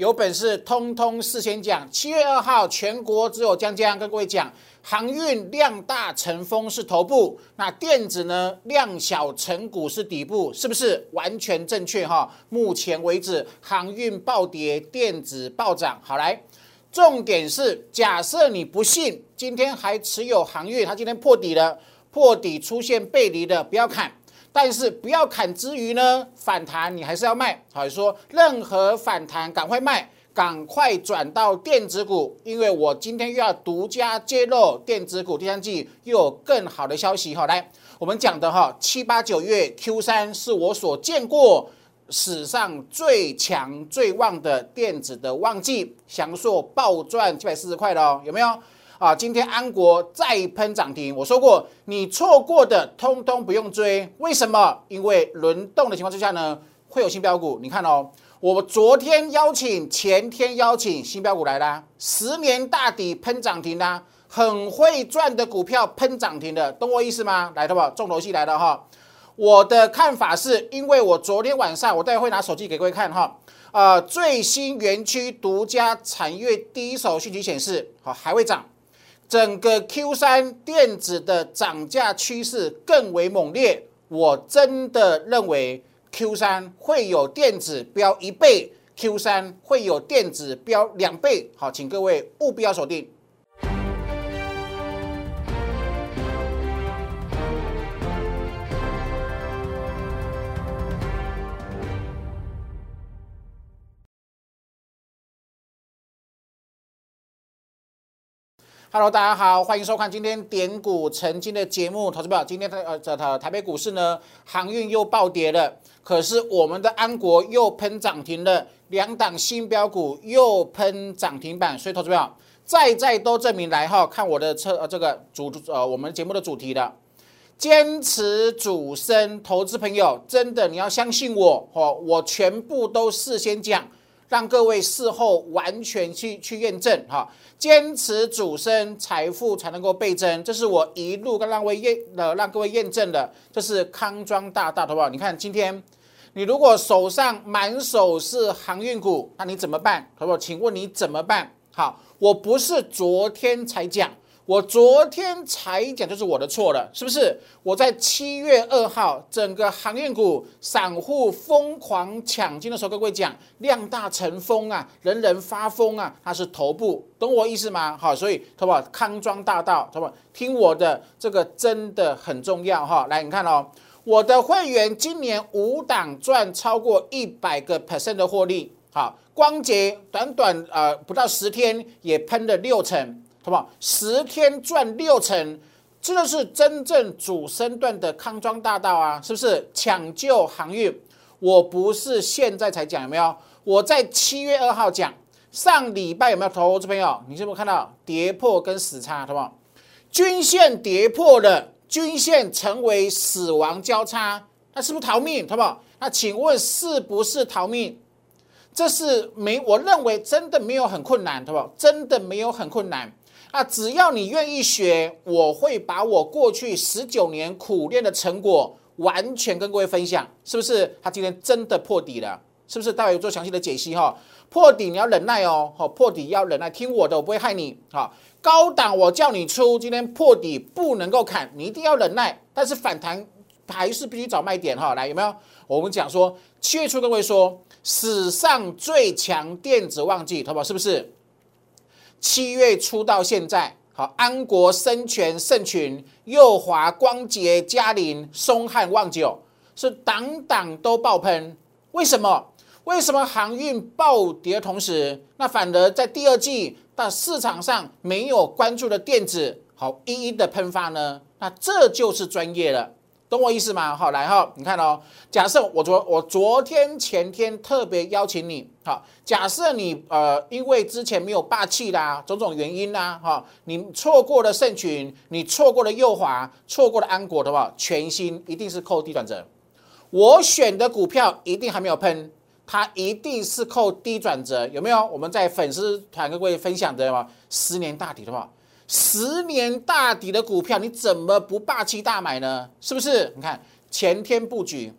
有本事通通事先讲。七月二号，全国只有江江跟各位讲，航运量大成风是头部，那电子呢量小成股是底部，是不是完全正确哈？目前为止，航运暴跌，电子暴涨。好来，重点是假设你不信，今天还持有航运，它今天破底了，破底出现背离的，不要看。但是不要砍之余呢，反弹你还是要卖。好说，任何反弹赶快卖，赶快转到电子股，因为我今天又要独家揭露电子股第三季又有更好的消息。好，来我们讲的哈，七八九月 Q 三是我所见过史上最强最旺的电子的旺季，祥硕暴赚七百四十块的哦，有没有？啊，今天安国再喷涨停，我说过，你错过的通通不用追，为什么？因为轮动的情况之下呢，会有新标股。你看哦，我昨天邀请，前天邀请新标股来啦，十年大底喷涨停啦，很会赚的股票喷涨停的，懂我意思吗？来，好不好？重头戏来了哈。我的看法是，因为我昨天晚上，我待会会拿手机给各位看哈。啊，最新园区独家产业第一手讯息显示，好还会涨。整个 Q 三电子的涨价趋势更为猛烈，我真的认为 Q 三会有电子飙一倍，Q 三会有电子飙两倍。好，请各位务必要锁定。Hello，大家好，欢迎收看今天点股成金的节目。投资友，今天的呃这台台北股市呢，航运又暴跌了，可是我们的安国又喷涨停了，两档新标股又喷涨停板，所以投资友再再都证明来哈，看我的车呃这个主呃我们节目的主题的，坚持主升，投资朋友真的你要相信我哦，我全部都事先讲。让各位事后完全去去验证哈，坚持主升，财富才能够倍增，这是我一路跟让位验呃让各位验证的，这是康庄大道，好不好？你看今天，你如果手上满手是航运股，那你怎么办？好不好？请问你怎么办？好，我不是昨天才讲。我昨天才讲，就是我的错了，是不是？我在七月二号，整个航运股散户疯狂抢进的时候，跟各位讲量大成风啊，人人发疯啊，它是头部，懂我意思吗？好，所以，好不好？康庄大道，好不好？听我的，这个真的很重要哈。来，你看哦，我的会员今年五档赚超过一百个 percent 的获利，好，光捷短短呃不到十天也喷了六成。好不好？十天赚六成，这就是真正主升段的康庄大道啊！是不是抢救航运？我不是现在才讲，有没有？我在七月二号讲，上礼拜有没有投资朋友？你是不是看到跌破跟死叉，好不好？均线跌破了，均线成为死亡交叉，那是不是逃命？好不好？那请问是不是逃命？这是没，我认为真的没有很困难，好不好？真的没有很困难。啊，只要你愿意学，我会把我过去十九年苦练的成果完全跟各位分享，是不是？他今天真的破底了，是不是？待会有做详细的解析哈。破底你要忍耐哦，好，破底要忍耐，听我的，我不会害你。好，高档我叫你出，今天破底不能够砍，你一定要忍耐。但是反弹还是必须找卖点哈。来，有没有？我们讲说七月初跟各位说史上最强电子旺季，好不好？是不是？七月初到现在，好，安国、生全、盛群、右华、光捷、嘉麟、松汉、旺九是档档都爆喷，为什么？为什么航运暴跌同时，那反而在第二季到市场上没有关注的电子，好一一的喷发呢？那这就是专业了。懂我意思吗？好，来哈，你看哦。假设我昨我昨天前天特别邀请你，好，假设你呃因为之前没有霸气啦，种种原因啦，哈，你错过了圣群，你错过了右华，错过了安国的话，全新一定是扣低转折。我选的股票一定还没有喷，它一定是扣低转折，有没有？我们在粉丝团跟各位分享的嘛，十年大底的话。十年大底的股票，你怎么不霸气大买呢？是不是？你看前天布局，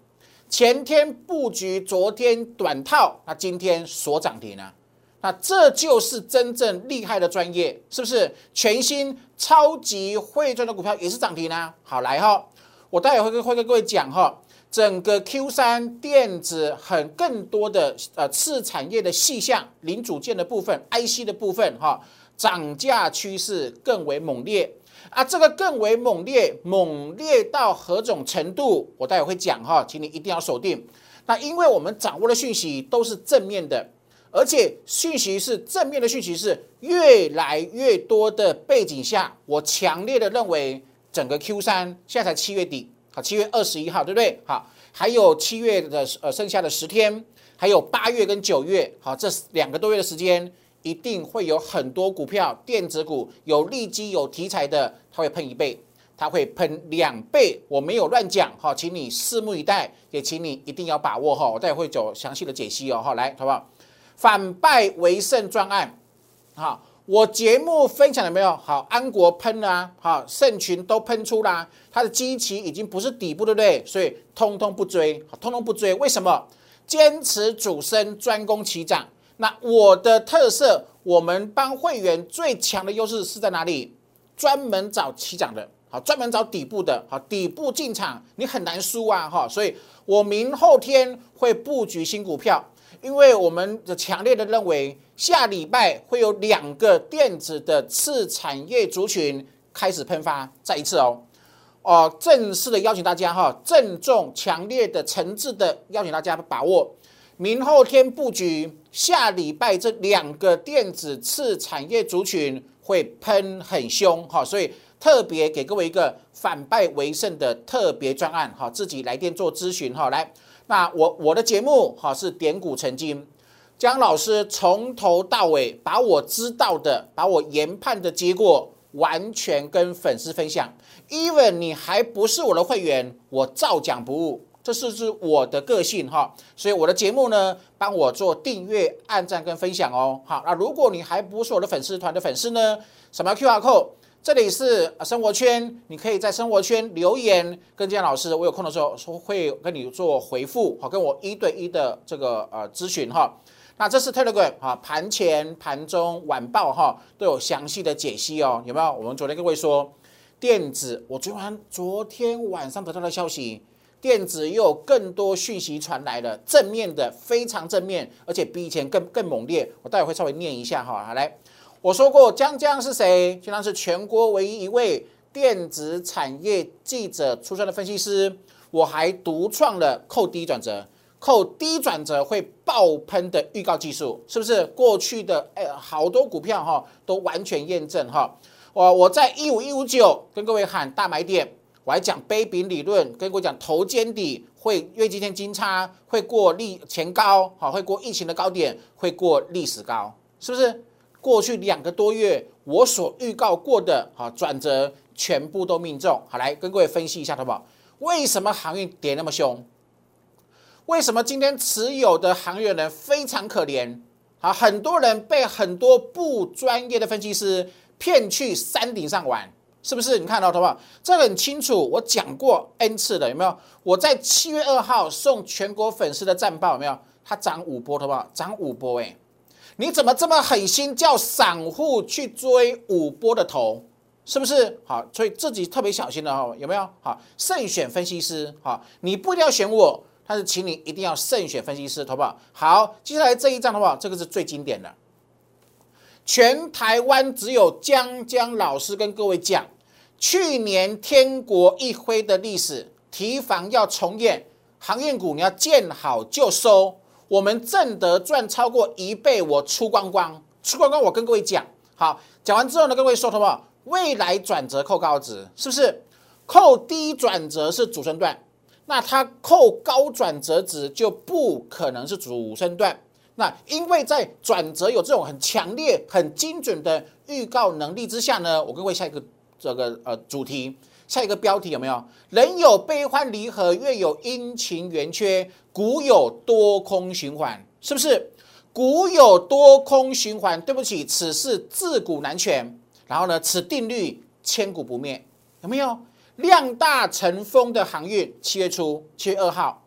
前天布局，昨天短套，那今天锁涨停啊！那这就是真正厉害的专业，是不是？全新超级会赚的股票也是涨停呢。好，来哈，我待会会跟会跟各位讲哈，整个 Q 三电子很更多的呃次产业的细项零组件的部分，IC 的部分哈，涨价趋势更为猛烈啊。这个更为猛烈，猛烈到何种程度？我待会会讲哈，请你一定要锁定。那因为我们掌握的讯息都是正面的。而且讯息是正面的讯息，是越来越多的背景下，我强烈的认为整个 Q 三现在才七月底，好，七月二十一号，对不对？好，还有七月的呃剩下的十天，还有八月跟九月，好，这两个多月的时间，一定会有很多股票，电子股有利基有题材的，它会喷一倍，它会喷两倍，我没有乱讲，哈，请你拭目以待，也请你一定要把握哈，我待会走详细的解析哦，好，来，好不好？反败为胜专案，好，我节目分享了没有？好，安国喷了，好，圣群都喷出啦，它的基期已经不是底部，对不对？所以通通不追，通通不追。为什么？坚持主升，专攻起涨。那我的特色，我们帮会员最强的优势是在哪里？专门找起涨的，好，专门找底部的，好，底部进场你很难输啊，哈。所以我明后天会布局新股票。因为我们的强烈的认为，下礼拜会有两个电子的次产业族群开始喷发，再一次哦，哦，正式的邀请大家哈，郑重强烈的诚挚的邀请大家把握，明后天布局，下礼拜这两个电子次产业族群会喷很凶哈，所以特别给各位一个反败为胜的特别专案哈，自己来电做咨询哈，来。那我我的节目哈是点股成金，江老师从头到尾把我知道的，把我研判的结果完全跟粉丝分享。even 你还不是我的会员，我照讲不误，这是是我的个性哈。所以我的节目呢，帮我做订阅、按赞跟分享哦。好，那如果你还不是我的粉丝团的粉丝呢，什么 QR code？这里是生活圈，你可以在生活圈留言跟建老师，我有空的时候说会跟你做回复，好，跟我一对一的这个呃咨询哈。那这是 Telegram 哈，盘前、盘中、晚报哈都有详细的解析哦，有没有？我们昨天各位说电子，我昨晚昨天晚上得到的消息，电子又有更多讯息传来了，正面的非常正面，而且比以前更更猛烈。我待会会稍微念一下哈，好来。我说过，江江是谁？江江是全国唯一一位电子产业记者出身的分析师。我还独创了扣低转折、扣低转折会爆喷的预告技术，是不是？过去的哎，好多股票哈都完全验证哈。我我在一五一五九跟各位喊大买点，我还讲杯柄理论，跟各位讲头肩底会月今天金叉会过历前高，好会过疫情的高点，会过历史高，是不是？过去两个多月，我所预告过的哈转折全部都命中。好，来跟各位分析一下，好不好？为什么航运跌那么凶？为什么今天持有的航运人非常可怜？好，很多人被很多不专业的分析师骗去山顶上玩，是不是？你看到好不好？这很清楚，我讲过 n 次的，有没有？我在七月二号送全国粉丝的战报，有没有？它涨五波，好不好？涨五波，哎。你怎么这么狠心叫散户去追五波的头，是不是？好，所以自己特别小心的哈，有没有？好，慎选分析师，好，你不一定要选我，但是请你一定要慎选分析师，好不好？好，接下来这一张的话，这个是最经典的，全台湾只有江江老师跟各位讲，去年天国一挥的历史，提防要重演，航运股你要见好就收。我们挣得赚超过一倍，我出光光，出光光。我跟各位讲，好，讲完之后呢，各位说，好不好？未来转折扣高值，是不是？扣低转折是主升段，那它扣高转折值就不可能是主升段。那因为在转折有这种很强烈、很精准的预告能力之下呢，我跟各位下一个这个呃主题。下一个标题有没有？人有悲欢离合，月有阴晴圆缺，股有多空循环，是不是？股有多空循环，对不起，此事自古难全。然后呢，此定律千古不灭，有没有？量大成风的航运，七月初，七月二号，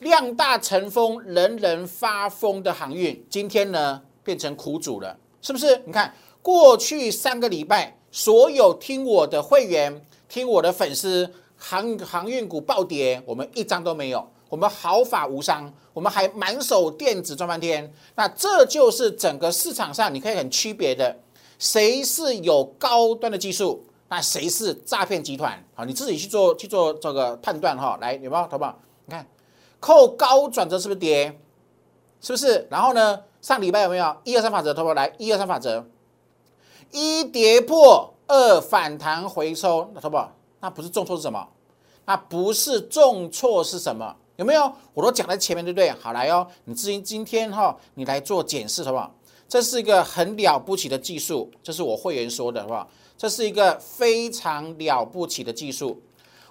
量大成风，人人发疯的航运，今天呢变成苦主了，是不是？你看过去三个礼拜，所有听我的会员、听我的粉丝，航航运股暴跌，我们一张都没有，我们毫发无伤，我们还满手电子赚半天。那这就是整个市场上你可以很区别的，谁是有高端的技术，那谁是诈骗集团？好，你自己去做去做这个判断哈。来，有没有？好不好？扣高转折是不是跌？是不是？然后呢？上礼拜有没有一二三法则？投保来一二三法则，一跌破，二反弹回抽，那投保那不是重挫是什么？那不是重挫是什么？有没有？我都讲在前面，对不对？好来哦，你至于今天哈，你来做检视，好不好？这是一个很了不起的技术，这是我会员说的，好不好？这是一个非常了不起的技术。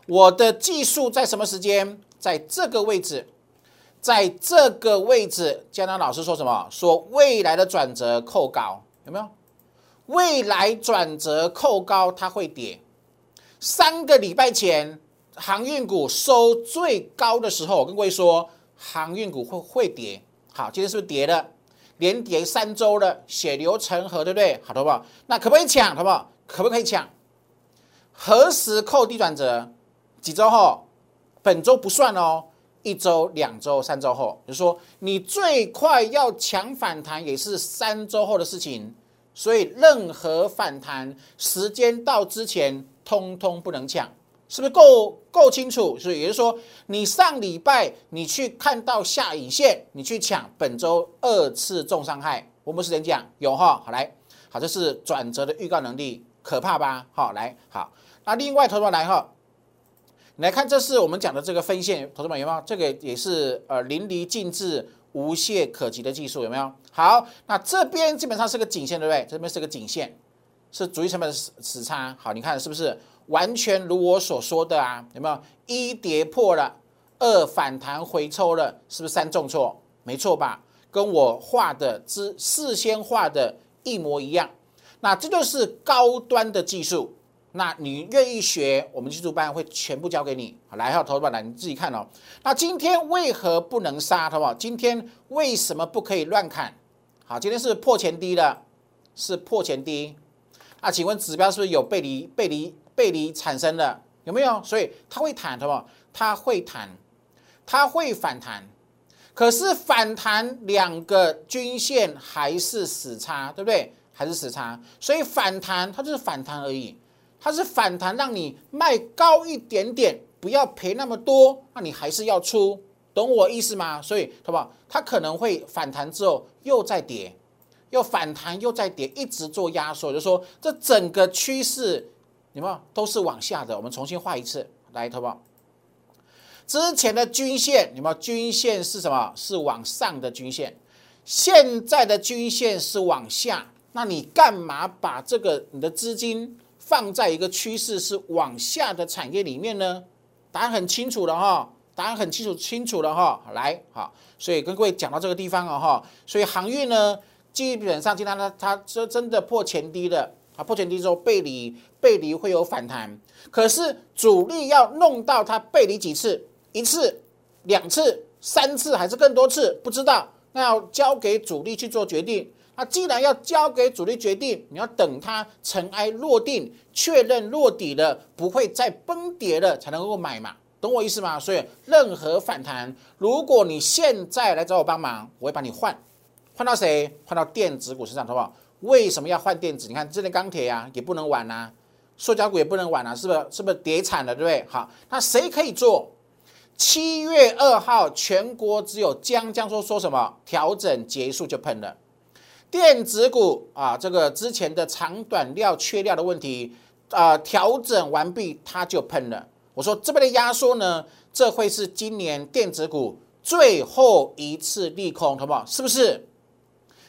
我的技术在什么时间？在这个位置。在这个位置，江南老师说什么？说未来的转折扣高，有没有？未来转折扣高，它会跌。三个礼拜前，航运股收最高的时候，我跟各位说，航运股会会跌。好，今天是不是跌了？连跌三周了，血流成河，对不对？好，好不好？那可不可以抢？好不好？可不可以抢？何时扣低转折？几周后？本周不算哦。一周、两周、三周后，就是说你最快要抢反弹，也是三周后的事情。所以任何反弹时间到之前，通通不能抢，是不是够够清楚？所以也就是说，你上礼拜你去看到下影线，你去抢本周二次重伤害，我们时间讲有哈？好来，好，这是转折的预告能力，可怕吧？好来，好，那另外投资来哈。来看，这是我们讲的这个分线，投资们有没有？这个也是呃淋漓尽致、无懈可击的技术，有没有？好，那这边基本上是个颈线，对不对？这边是个颈线，是主力成本的死死差。好，你看是不是完全如我所说的啊？有没有？一跌破了，二反弹回抽了，是不是三重挫？没错吧？跟我画的之事先画的一模一样。那这就是高端的技术。那你愿意学，我们技术班会全部教给你。好，来，好，投资班来，你自己看哦。那今天为何不能杀，好不？今天为什么不可以乱砍？好，今天是破前低的，是破前低。那请问指标是不是有背离、背离、背离产生的？有没有？所以它会弹，好不？它会弹，它会反弹。可是反弹两个均线还是死叉，对不对？还是死叉。所以反弹它就是反弹而已。它是反弹，让你卖高一点点，不要赔那么多，那你还是要出，懂我意思吗？所以，好不好？它可能会反弹之后又再跌，又反弹又再跌，一直做压缩，就说这整个趋势，你们都是往下的。我们重新画一次，来，好不好？之前的均线，你们均线是什么？是往上的均线，现在的均线是往下，那你干嘛把这个你的资金？放在一个趋势是往下的产业里面呢？答案很清楚了哈，答案很清楚清楚了哈。来，好，所以跟各位讲到这个地方了哈。所以航运呢，基本上今天它它这真的破前低了啊，破前低之后背离背离会有反弹，可是主力要弄到它背离几次？一次、两次、三次还是更多次？不知道，那要交给主力去做决定。那既然要交给主力决定，你要等它尘埃落定，确认落底了，不会再崩跌了，才能够买嘛，懂我意思吗？所以任何反弹，如果你现在来找我帮忙，我会帮你换，换到谁？换到电子股身上，好不好？为什么要换电子？你看这类钢铁呀，也不能玩呐，塑胶股也不能玩呐，是不是？是不是跌惨了，对不对？好，那谁可以做？七月二号，全国只有江江说说什么调整结束就喷了。电子股啊，这个之前的长短料缺料的问题啊，调整完毕，它就喷了。我说这边的压缩呢，这会是今年电子股最后一次利空，好不好？是不是？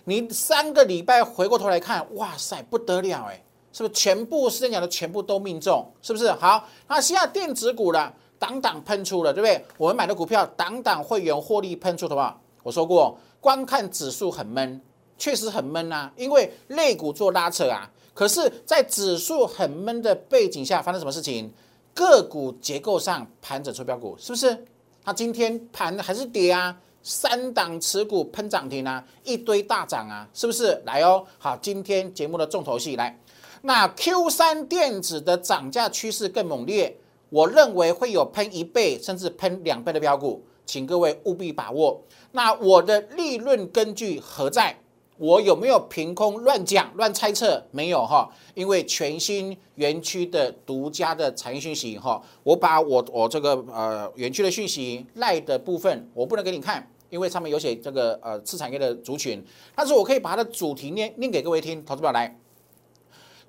你三个礼拜回过头来看，哇塞，不得了哎，是不是全部时间讲的全部都命中？是不是？好，那现在电子股了，档档喷出了，对不对？我们买的股票，档档会员获利喷出，好不好？我说过，光看指数很闷。确实很闷啊，因为肋骨做拉扯啊。可是，在指数很闷的背景下，发生什么事情？个股结构上盘整出标股，是不是？它今天盘还是跌啊？三档持股喷涨停啊，一堆大涨啊，是不是？来哦，好，今天节目的重头戏来，那 Q 三电子的涨价趋势更猛烈，我认为会有喷一倍甚至喷两倍的标股，请各位务必把握。那我的利润根据何在？我有没有凭空乱讲、乱猜测？没有哈，因为全新园区的独家的产业讯息哈，我把我我这个呃园区的讯息赖的部分，我不能给你看，因为上面有写这个呃次产业的族群，但是我可以把它的主题念念给各位听，投资表来。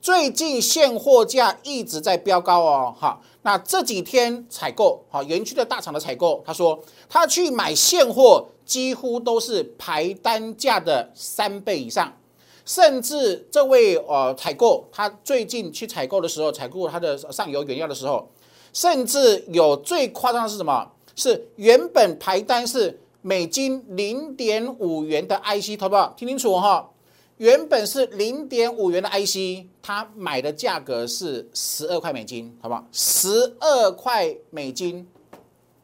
最近现货价一直在飙高哦，哈，那这几天采购，哈，园区的大厂的采购，他说他去买现货，几乎都是排单价的三倍以上，甚至这位呃采购，他最近去采购的时候，采购他的上游原料的时候，甚至有最夸张的是什么？是原本排单是美金零点五元的 IC，好不好？听清楚哈。原本是零点五元的 IC，他买的价格是十二块美金，好不好？十二块美金，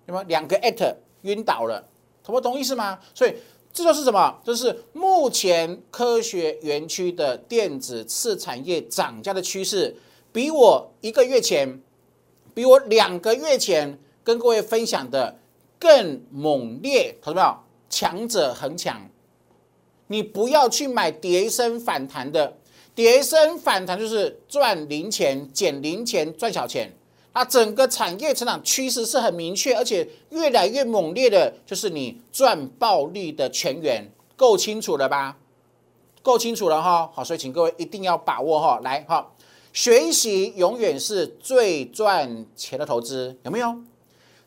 那么两个 at 晕倒了，懂不懂意思吗？所以这就是什么？就是目前科学园区的电子次产业涨价的趋势，比我一个月前，比我两个月前跟各位分享的更猛烈，懂没有？强者恒强。你不要去买叠升反弹的，叠升反弹就是赚零钱减零钱赚小钱。那整个产业成长趋势是很明确，而且越来越猛烈的，就是你赚暴利的全员，够清楚了吧？够清楚了哈。好，所以请各位一定要把握哈。来哈，学习永远是最赚钱的投资，有没有？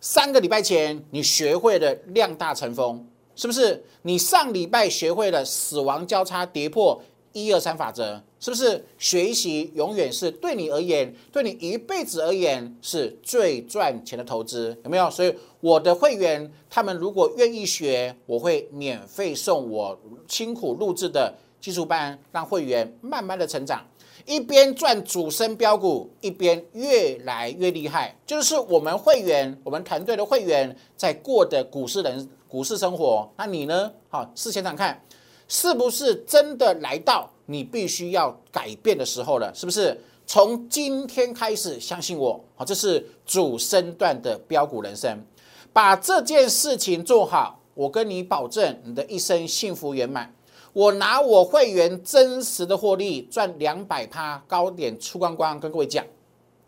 三个礼拜前你学会了量大成风。是不是你上礼拜学会了死亡交叉跌破一二三法则？是不是学习永远是对你而言，对你一辈子而言是最赚钱的投资？有没有？所以我的会员他们如果愿意学，我会免费送我辛苦录制的技术班，让会员慢慢的成长，一边赚主升标股，一边越来越厉害。就是我们会员，我们团队的会员在过的股市人。股市生活，那你呢？好，试想想看，是不是真的来到你必须要改变的时候了？是不是？从今天开始，相信我，好，这是主升段的标股人生，把这件事情做好，我跟你保证，你的一生幸福圆满。我拿我会员真实的获利赚两百趴，高点出光光，跟各位讲，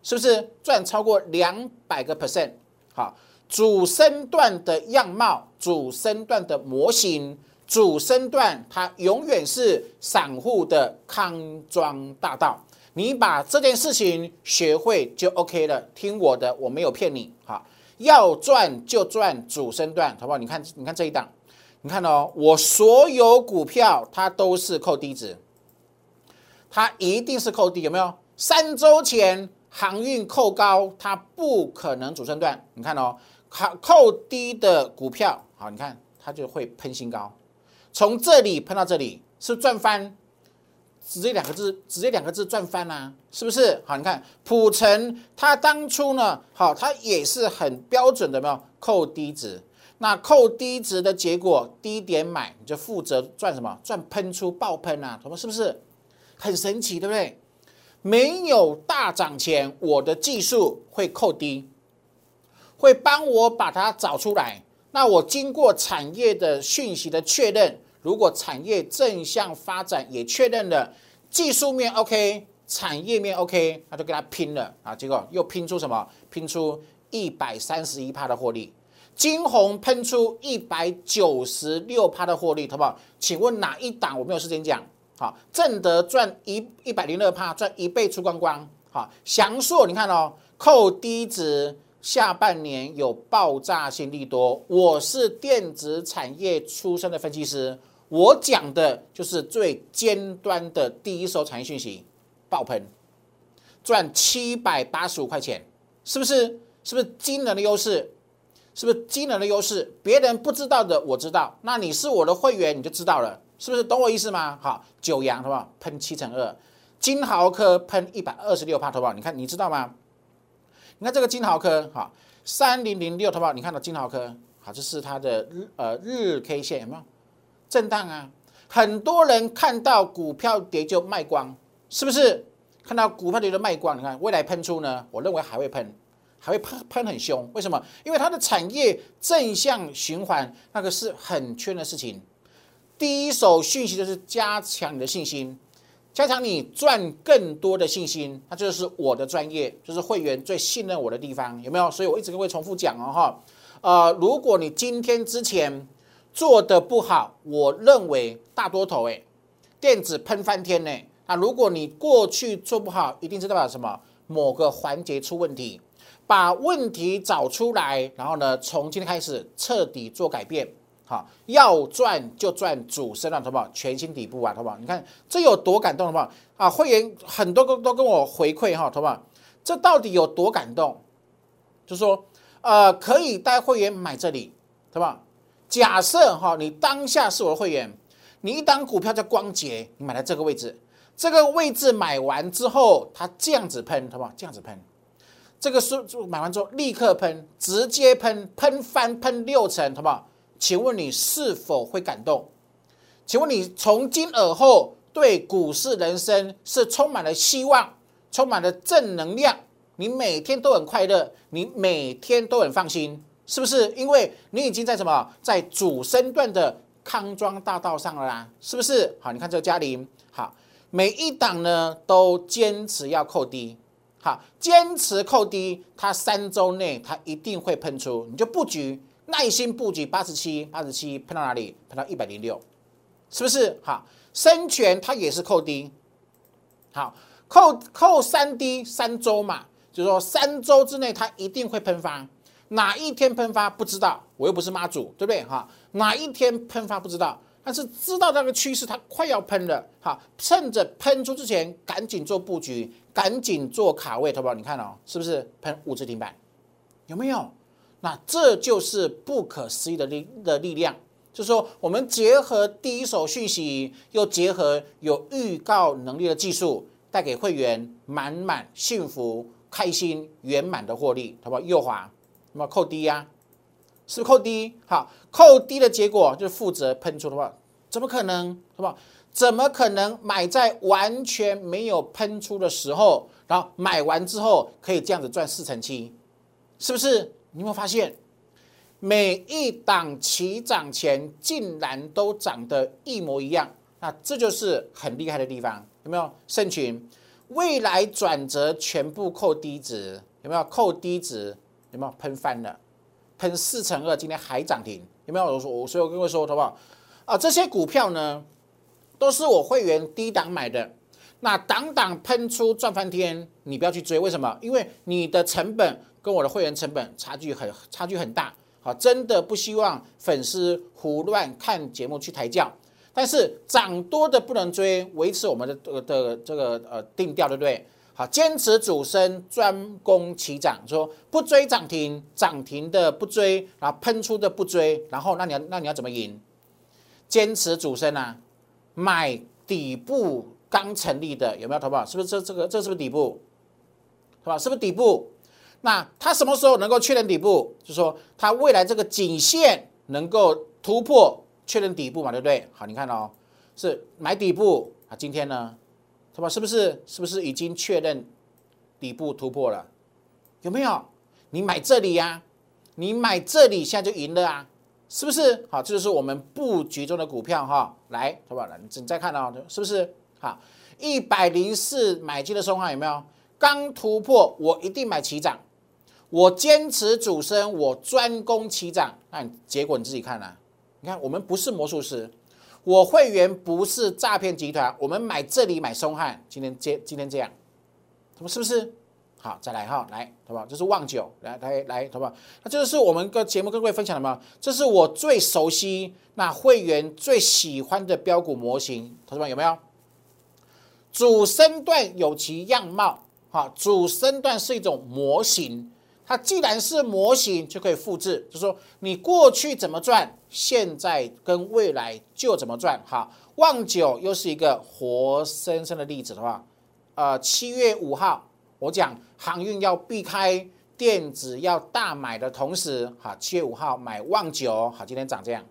是不是赚超过两百个 percent？好。主升段的样貌，主升段的模型，主升段它永远是散户的康庄大道。你把这件事情学会就 OK 了。听我的，我没有骗你。好，要赚就赚主升段，好不好？你看，你看这一档，你看哦，我所有股票它都是扣低值，它一定是扣低，有没有？三周前航运扣高，它不可能主升段。你看哦。靠扣低的股票，好，你看它就会喷新高，从这里喷到这里是赚翻，直接两个字，直接两个字赚翻啦，是不是？好，你看普成它当初呢，好，它也是很标准的，没有扣低值，那扣低值的结果，低点买你就负责赚什么？赚喷出爆喷啊，什么是不是？很神奇，对不对？没有大涨前，我的技术会扣低。会帮我把它找出来。那我经过产业的讯息的确认，如果产业正向发展也确认了，技术面 OK，产业面 OK，那就跟他拼了啊！结果又拼出什么？拼出一百三十一帕的获利，金红喷出一百九十六帕的获利，好不好？请问哪一档我没有时间讲？好，正德赚一一百零二帕，赚一倍出光光。好，翔硕你看哦，扣低值。下半年有爆炸性利多，我是电子产业出身的分析师，我讲的就是最尖端的第一手产业讯息，爆喷，赚七百八十五块钱，是不是？是不是惊人的优势？是不是惊人的优势？别人不知道的我知道，那你是我的会员你就知道了，是不是？懂我意思吗？好，九阳好不好？喷七乘二，金豪科喷一百二十六帕，好不好？你看你知道吗？你看这个金豪科，哈，三零零六，好不好？你看到金豪科，好，这是它的日呃日 K 线有没有震荡啊？很多人看到股票跌就卖光，是不是？看到股票跌就卖光，你看未来喷出呢？我认为还会喷，还会喷喷很凶。为什么？因为它的产业正向循环，那个是很缺的事情。第一手讯息就是加强你的信心，加强你赚更多的信心，那就是我的专业，就是会员最信任我的地方，有没有？所以我一直会重复讲哦，哈，呃，如果你今天之前做的不好，我认为大多头哎，电子喷翻天呢。那如果你过去做不好，一定是代表什么？某个环节出问题，把问题找出来，然后呢，从今天开始彻底做改变。好，要赚就赚主升浪，好不好？全新底部啊，好不好？你看这有多感动，好不好？啊，会员很多个都跟我回馈哈，好不好？这到底有多感动？就说呃，可以带会员买这里，好不好？假设哈，你当下是我的会员，你一档股票叫光洁，你买在这个位置。这个位置买完之后，它这样子喷，好不好？这样子喷，这个是买完之后立刻喷，直接喷，喷翻喷六成，好不好？请问你是否会感动？请问你从今而后对股市人生是充满了希望，充满了正能量？你每天都很快乐，你每天都很放心，是不是？因为你已经在什么，在主升段的康庄大道上了啦，是不是？好，你看这个嘉玲，好。每一档呢都坚持要扣低，好，坚持扣低，它三周内它一定会喷出，你就布局，耐心布局八十七，八十七喷到哪里？喷到一百零六，是不是？好，深全它也是扣低，好，扣扣三低三周嘛，就是说三周之内它一定会喷发，哪一天喷发不知道，我又不是妈祖，对不对？哈，哪一天喷发不知道。但是知道那个趋势，它快要喷了，好，趁着喷出之前，赶紧做布局，赶紧做卡位，投保。你看哦，是不是喷五只停板？有没有？那这就是不可思议的力的力量，就是说我们结合第一手讯息，又结合有预告能力的技术，带给会员满满幸福、开心、圆满的获利，好不好？右滑，那么扣低呀。是不是扣低，好，扣低的结果就是负责喷出的话，怎么可能，是吧？怎么可能买在完全没有喷出的时候，然后买完之后可以这样子赚四成七，是不是？你有没有发现，每一档起涨前竟然都涨得一模一样？那这就是很厉害的地方，有没有？盛群未来转折全部扣低值，有没有？扣低值有没有喷翻了？喷四成二，今天还涨停，有没有？我说我，所以我跟各位说，好不好？啊，这些股票呢，都是我会员低档买的，那档档喷出赚翻天，你不要去追，为什么？因为你的成本跟我的会员成本差距很差距很大，好，真的不希望粉丝胡乱看节目去抬轿，但是涨多的不能追，维持我们的的的这个呃定调，对不对？好，坚持主升，专攻起涨，说不追涨停，涨停的不追，然后喷出的不追，然后那你要那你要怎么赢？坚持主升啊，买底部刚成立的有没有投保？是不是这这个这是不是底部？是吧？是不是底部？那它什么时候能够确认底部？就是说它未来这个颈线能够突破确认底部嘛，对不对？好，你看哦，是买底部啊，今天呢？是吧？是不是？是不是已经确认底部突破了？有没有？你买这里呀？你买这里，现在就赢了啊？是不是？好，这就是我们布局中的股票哈。来，好吧，来，你再看到是不是？好，一百零四买进的松汉有没有？刚突破，我一定买齐涨。我坚持主升，我专攻齐涨。那结果你自己看啊。你看，我们不是魔术师。我会员不是诈骗集团，我们买这里买松汉，今天接今天这样，他们是不是？好，再来哈，来，好不好？这是旺九，来来来，好不好？那这个是我们个节目跟各位分享的吗？这是我最熟悉、那会员最喜欢的标股模型，同学们有没有？主升段有其样貌，好，主升段是一种模型。它既然是模型，就可以复制，就是说你过去怎么赚，现在跟未来就怎么赚。好，旺九又是一个活生生的例子的话，呃，七月五号我讲航运要避开电子要大买的同时，哈，七月五号买旺九，好，今天涨这样。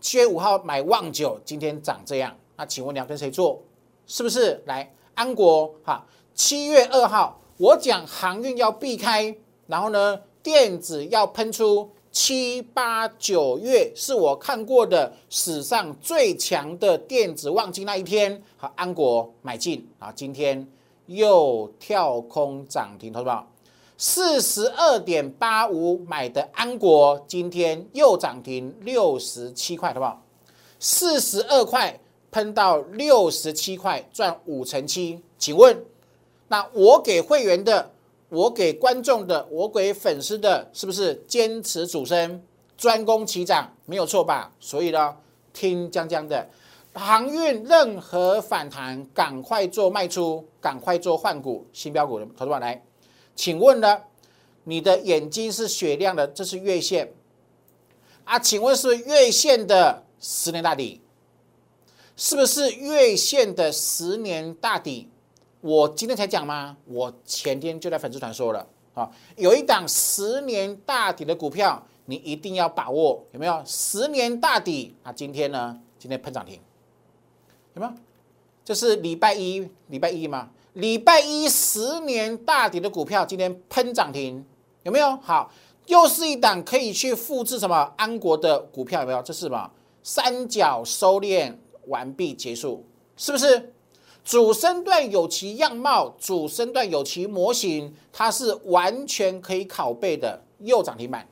七月五号买旺九，今天涨这样。那请问你要跟谁做？是不是？来安国，哈，七月二号我讲航运要避开，然后呢，电子要喷出。七八九月是我看过的史上最强的电子旺季那一天，好，安国买进啊，今天又跳空涨停，投资者四十二点八五买的安国，今天又涨停六十七块，好不好？四十二块喷到六十七块，赚五成七，请问，那我给会员的？我给观众的，我给粉丝的，是不是坚持主升，专攻齐涨，没有错吧？所以呢，听江江的航运，任何反弹，赶快做卖出，赶快做换股，新标股的投资者来，请问呢，你的眼睛是雪亮的，这是月线啊？请问是月线的十年大底，是不是月线的十年大底？我今天才讲吗？我前天就在粉丝团说了啊，有一档十年大底的股票，你一定要把握，有没有？十年大底啊，今天呢？今天喷涨停，有没有？这是礼拜一，礼拜一吗？礼拜一十年大底的股票，今天喷涨停，有没有？好，又是一档可以去复制什么安国的股票，有没有？这是什么？三角收敛完毕结束，是不是？主升段有其样貌，主升段有其模型，它是完全可以拷贝的，又涨停板，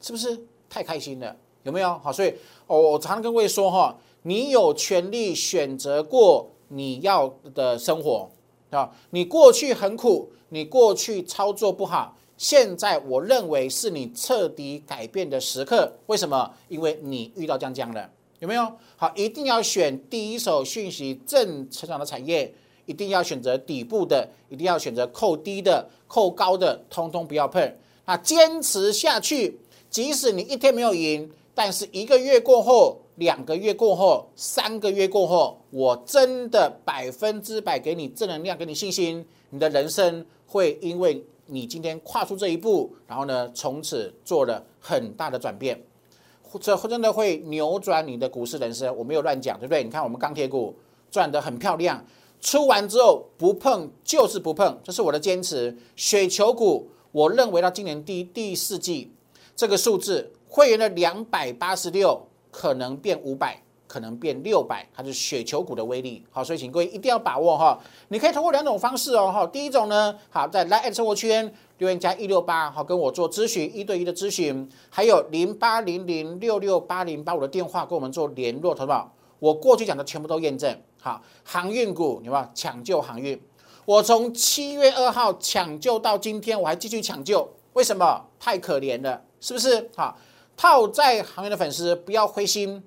是不是太开心了？有没有？好，所以，我常常跟各位说哈，你有权利选择过你要的生活啊。你过去很苦，你过去操作不好，现在我认为是你彻底改变的时刻。为什么？因为你遇到江江了。有没有好？一定要选第一手讯息正成长的产业，一定要选择底部的，一定要选择扣低的、扣高的，通通不要碰。那坚持下去，即使你一天没有赢，但是一个月过后、两个月过后、三个月过后，我真的百分之百给你正能量，给你信心，你的人生会因为你今天跨出这一步，然后呢，从此做了很大的转变。这真的会扭转你的股市人生，我没有乱讲，对不对？你看我们钢铁股赚得很漂亮，出完之后不碰就是不碰，这是我的坚持。雪球股，我认为到今年第第四季这个数字，会员的两百八十六可能变五百。可能变六百，它是雪球股的威力，好，所以请各位一定要把握哈。你可以通过两种方式哦，哈，第一种呢，好，在来生活圈留言加一六八，好，跟我做咨询一对一的咨询，还有零八零零六六八零八五的电话跟我们做联络，好不好？我过去讲的全部都验证，好，航运股有没有抢救航运？我从七月二号抢救到今天，我还继续抢救，为什么？太可怜了，是不是？好，套在行业的粉丝不要灰心。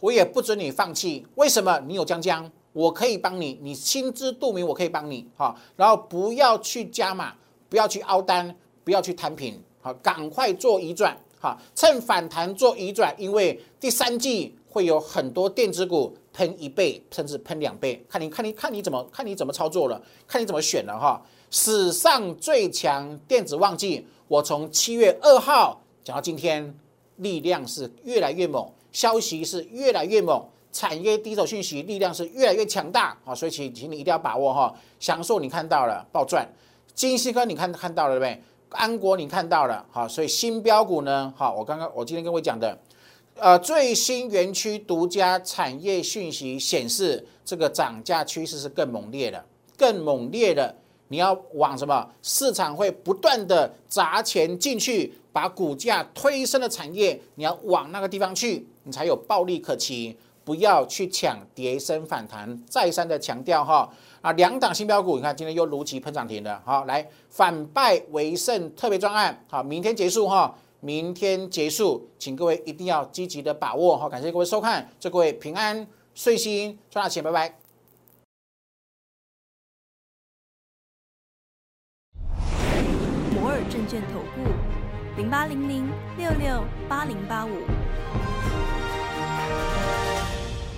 我也不准你放弃，为什么？你有江江，我可以帮你，你心知肚明，我可以帮你，哈。然后不要去加码，不要去凹单，不要去摊平，好，赶快做移转，哈，趁反弹做移转，因为第三季会有很多电子股喷一倍，甚至喷两倍，看你看你看你怎么看你怎么操作了，看你怎么选了，哈。史上最强电子旺季，我从七月二号讲到今天，力量是越来越猛。消息是越来越猛，产业第一手讯息力量是越来越强大啊！所以请请你一定要把握哈。享受你看到了暴赚，金星科你看看到了对不对？安国你看到了好，所以新标股呢？好，我刚刚我今天跟我讲的，呃，最新园区独家产业讯息显示，这个涨价趋势是更猛烈的，更猛烈的。你要往什么？市场会不断的砸钱进去，把股价推升的产业，你要往那个地方去。你才有暴利可期，不要去抢跌升反弹。再三的强调哈啊，两档新标股，你看今天又如期喷涨停了。好，来反败为胜特别专案，好，明天结束哈，明天结束，请各位一定要积极的把握好，感谢各位收看，祝各位平安顺心赚大钱，拜拜。摩尔证券投顾零八零零六六八零八五。